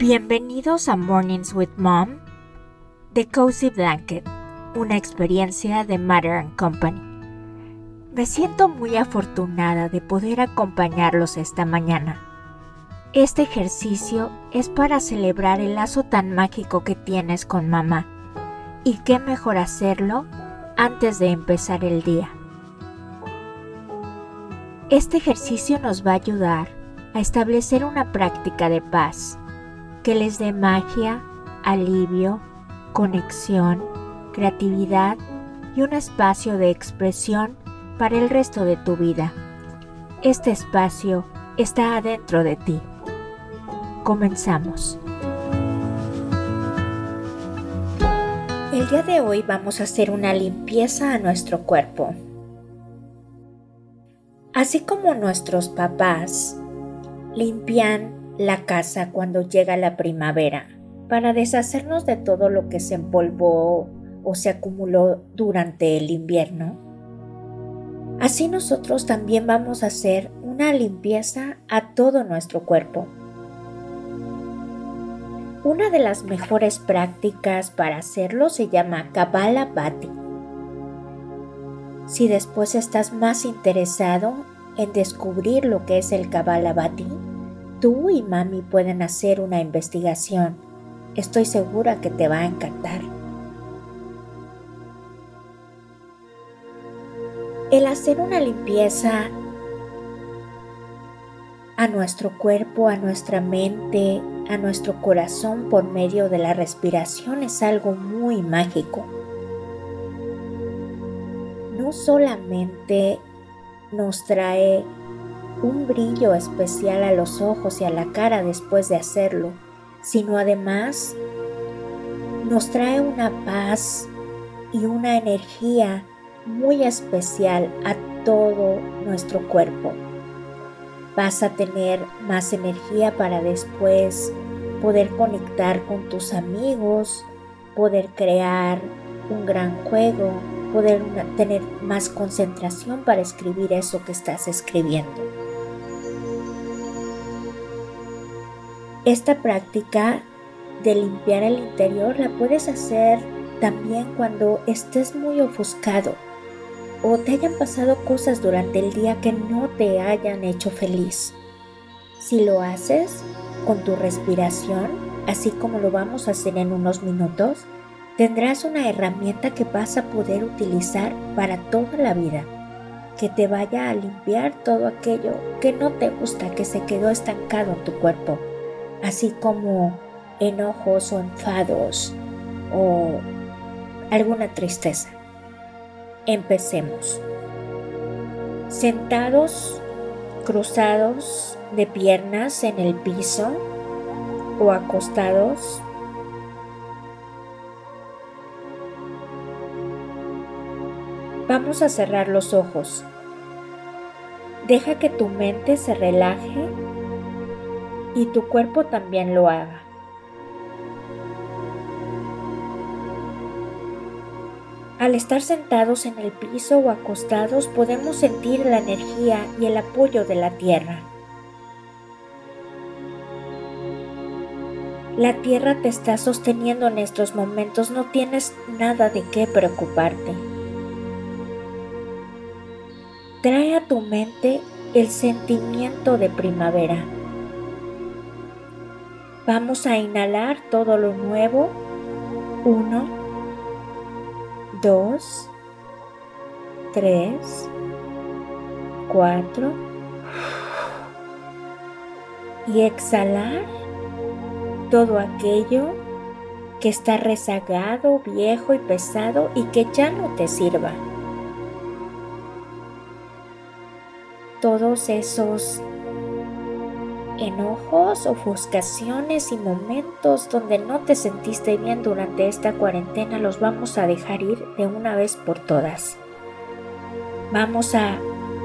Bienvenidos a Mornings with Mom The Cozy Blanket, una experiencia de Matter Company. Me siento muy afortunada de poder acompañarlos esta mañana. Este ejercicio es para celebrar el lazo tan mágico que tienes con mamá. Y qué mejor hacerlo antes de empezar el día. Este ejercicio nos va a ayudar a establecer una práctica de paz que les dé magia, alivio, conexión, creatividad y un espacio de expresión para el resto de tu vida. Este espacio está adentro de ti. Comenzamos. El día de hoy vamos a hacer una limpieza a nuestro cuerpo. Así como nuestros papás limpian la casa cuando llega la primavera, para deshacernos de todo lo que se empolvó o se acumuló durante el invierno. Así nosotros también vamos a hacer una limpieza a todo nuestro cuerpo. Una de las mejores prácticas para hacerlo se llama Kabbalah Bati. Si después estás más interesado en descubrir lo que es el Kabbalah Bati, tú y mami pueden hacer una investigación. Estoy segura que te va a encantar. El hacer una limpieza a nuestro cuerpo, a nuestra mente, a nuestro corazón por medio de la respiración es algo muy mágico. No solamente nos trae un brillo especial a los ojos y a la cara después de hacerlo, sino además nos trae una paz y una energía muy especial a todo nuestro cuerpo. Vas a tener más energía para después poder conectar con tus amigos, poder crear un gran juego, poder tener más concentración para escribir eso que estás escribiendo. Esta práctica de limpiar el interior la puedes hacer también cuando estés muy ofuscado o te hayan pasado cosas durante el día que no te hayan hecho feliz. Si lo haces con tu respiración, así como lo vamos a hacer en unos minutos, tendrás una herramienta que vas a poder utilizar para toda la vida, que te vaya a limpiar todo aquello que no te gusta, que se quedó estancado en tu cuerpo así como enojos o enfados o alguna tristeza. Empecemos. Sentados, cruzados de piernas en el piso o acostados. Vamos a cerrar los ojos. Deja que tu mente se relaje y tu cuerpo también lo haga. Al estar sentados en el piso o acostados podemos sentir la energía y el apoyo de la tierra. La tierra te está sosteniendo en estos momentos, no tienes nada de qué preocuparte. Trae a tu mente el sentimiento de primavera. Vamos a inhalar todo lo nuevo. Uno, dos, tres, cuatro. Y exhalar todo aquello que está rezagado, viejo y pesado y que ya no te sirva. Todos esos enojos, ofuscaciones y momentos donde no te sentiste bien durante esta cuarentena los vamos a dejar ir de una vez por todas. Vamos a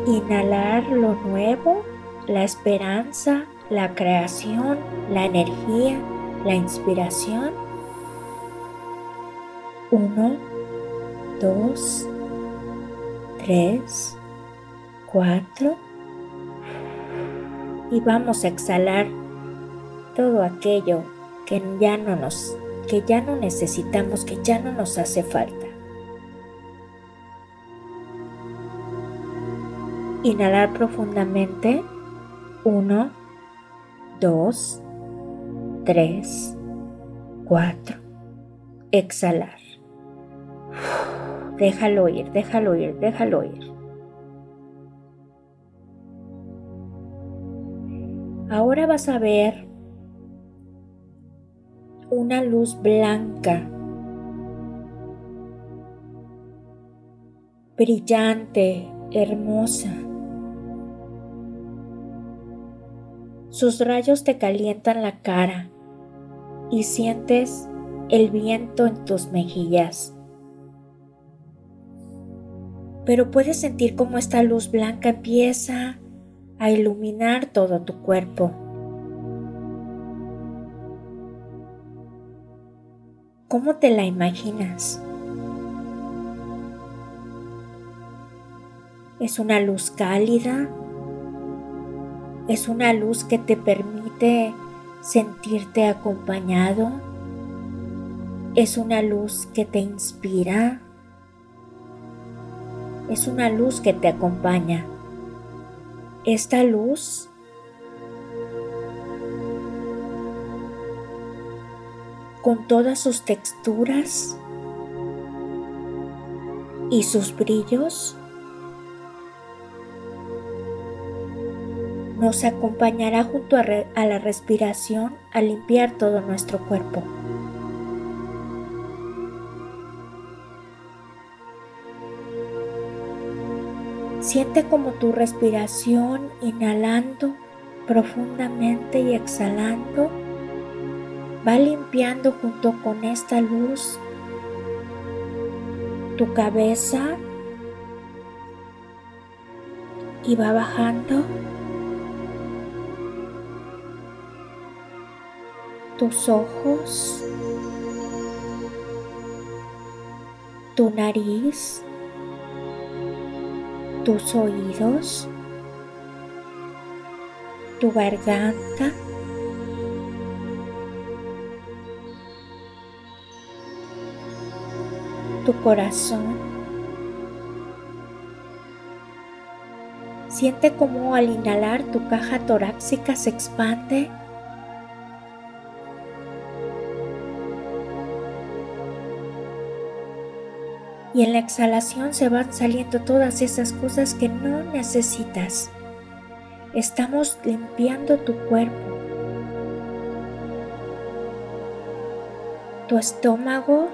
inhalar lo nuevo, la esperanza, la creación, la energía, la inspiración. Uno, dos, tres, cuatro y vamos a exhalar todo aquello que ya no nos que ya no necesitamos, que ya no nos hace falta. Inhalar profundamente. Uno, dos, tres, cuatro. Exhalar. Déjalo ir, déjalo ir, déjalo ir. Ahora vas a ver una luz blanca, brillante, hermosa. Sus rayos te calientan la cara y sientes el viento en tus mejillas. Pero puedes sentir cómo esta luz blanca empieza a iluminar todo tu cuerpo. ¿Cómo te la imaginas? Es una luz cálida, es una luz que te permite sentirte acompañado, es una luz que te inspira, es una luz que te acompaña. Esta luz con todas sus texturas y sus brillos, nos acompañará junto a, la respiración a limpiar todo nuestro cuerpo. Siente como tu respiración inhalando profundamente y exhalando. Va limpiando junto con esta luz tu cabeza y va bajando tus ojos, tu nariz, tus oídos, tu garganta, tu corazón. Siente como al inhalar tu caja torácica se expande. Y en la exhalación se van saliendo todas esas cosas que no necesitas. Estamos limpiando tu cuerpo. Tu estómago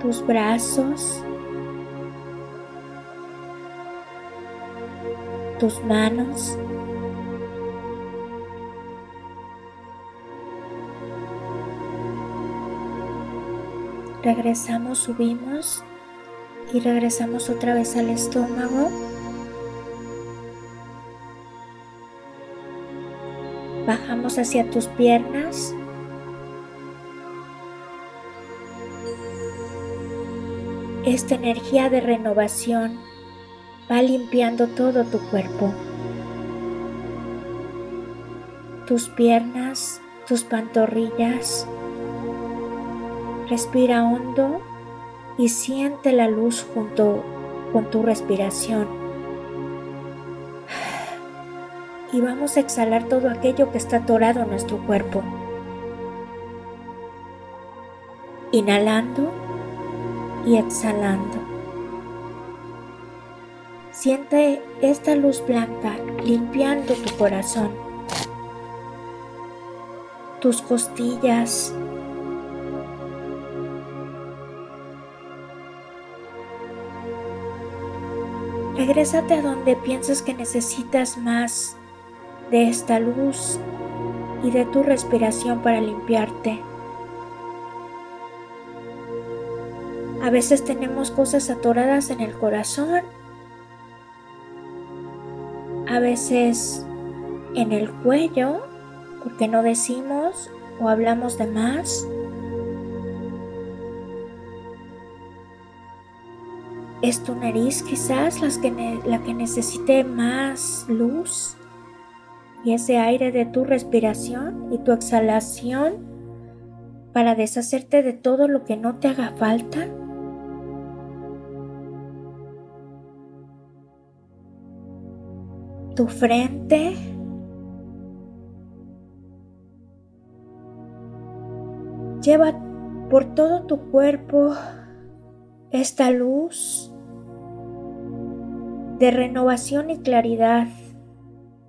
tus brazos, tus manos. Regresamos, subimos y regresamos otra vez al estómago. Bajamos hacia tus piernas. Esta energía de renovación va limpiando todo tu cuerpo, tus piernas, tus pantorrillas. Respira hondo y siente la luz junto con tu respiración. Y vamos a exhalar todo aquello que está atorado en nuestro cuerpo. Inhalando y exhalando. Siente esta luz blanca limpiando tu corazón, tus costillas, Regrésate a donde piensas que necesitas más de esta luz y de tu respiración para limpiarte. A veces tenemos cosas atoradas en el corazón, a veces en el cuello, porque no decimos o hablamos de más. ¿Es tu nariz quizás la que necesite más luz? Y ese aire de tu respiración y tu exhalación para deshacerte de todo lo que no te haga falta. Tu frente. Lleva por todo tu cuerpo esta luz de renovación y claridad,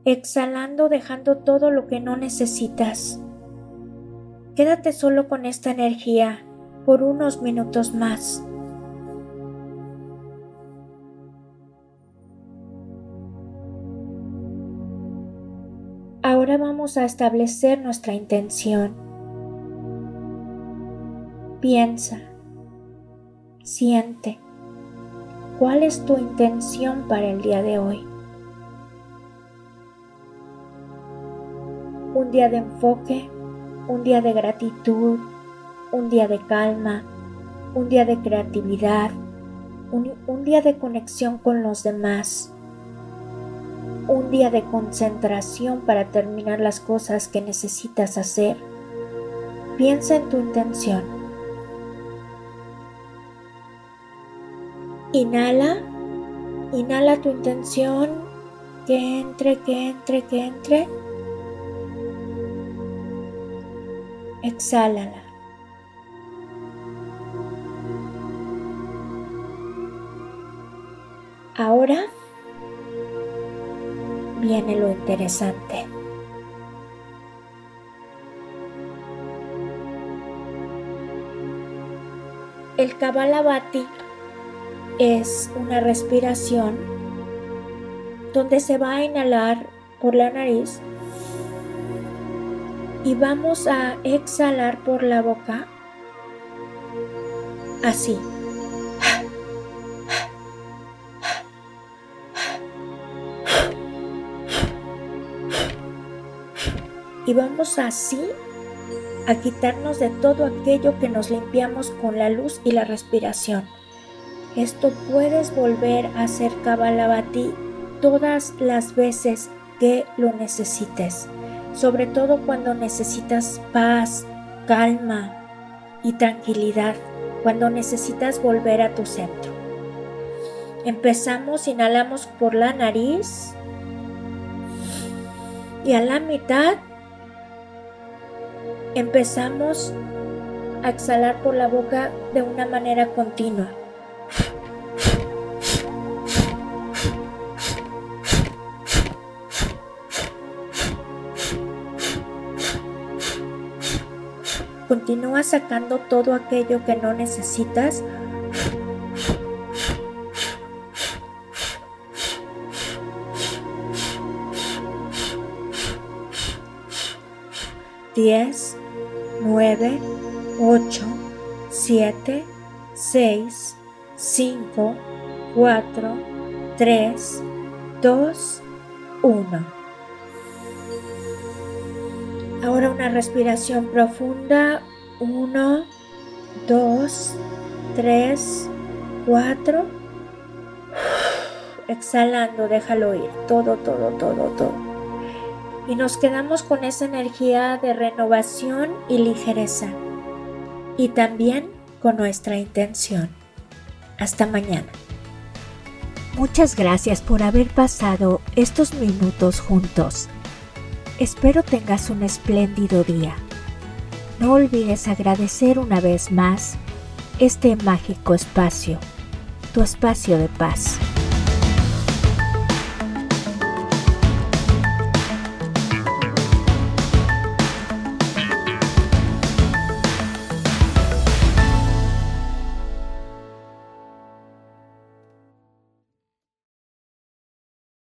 exhalando, dejando todo lo que no necesitas. Quédate solo con esta energía por unos minutos más. Ahora vamos a establecer nuestra intención. Piensa Siente. ¿Cuál es tu intención para el día de hoy? Un día de enfoque, un día de gratitud, un día de calma, un día de creatividad, un, día de conexión con los demás, un día de concentración para terminar las cosas que necesitas hacer. Piensa en tu intención. Inhala, inhala tu intención, que entre, que entre, que entre. Exhálala. Ahora viene lo interesante. El Kabbalah es una respiración donde se va a inhalar por la nariz y vamos a exhalar por la boca así. Y vamos así a quitarnos de todo aquello que nos limpiamos con la luz y la respiración. Esto puedes volver a hacer Kabbalah todas las veces que lo necesites, sobre todo cuando necesitas paz, calma y tranquilidad, cuando necesitas volver a tu centro. Empezamos, inhalamos por la nariz y a la mitad empezamos a exhalar por la boca de una manera continua. Continúa sacando todo aquello que no necesitas. Diez, nueve, ocho, siete, seis, cinco, cuatro, tres, dos, uno. Ahora una respiración profunda. Uno, dos, tres, cuatro. Exhalando, déjalo ir. Todo, todo, todo, todo. Y nos quedamos con esa energía de renovación y ligereza. Y también con nuestra intención. Hasta mañana. Muchas gracias por haber pasado estos minutos juntos. Espero tengas un espléndido día. No olvides agradecer una vez más este mágico espacio, tu espacio de paz.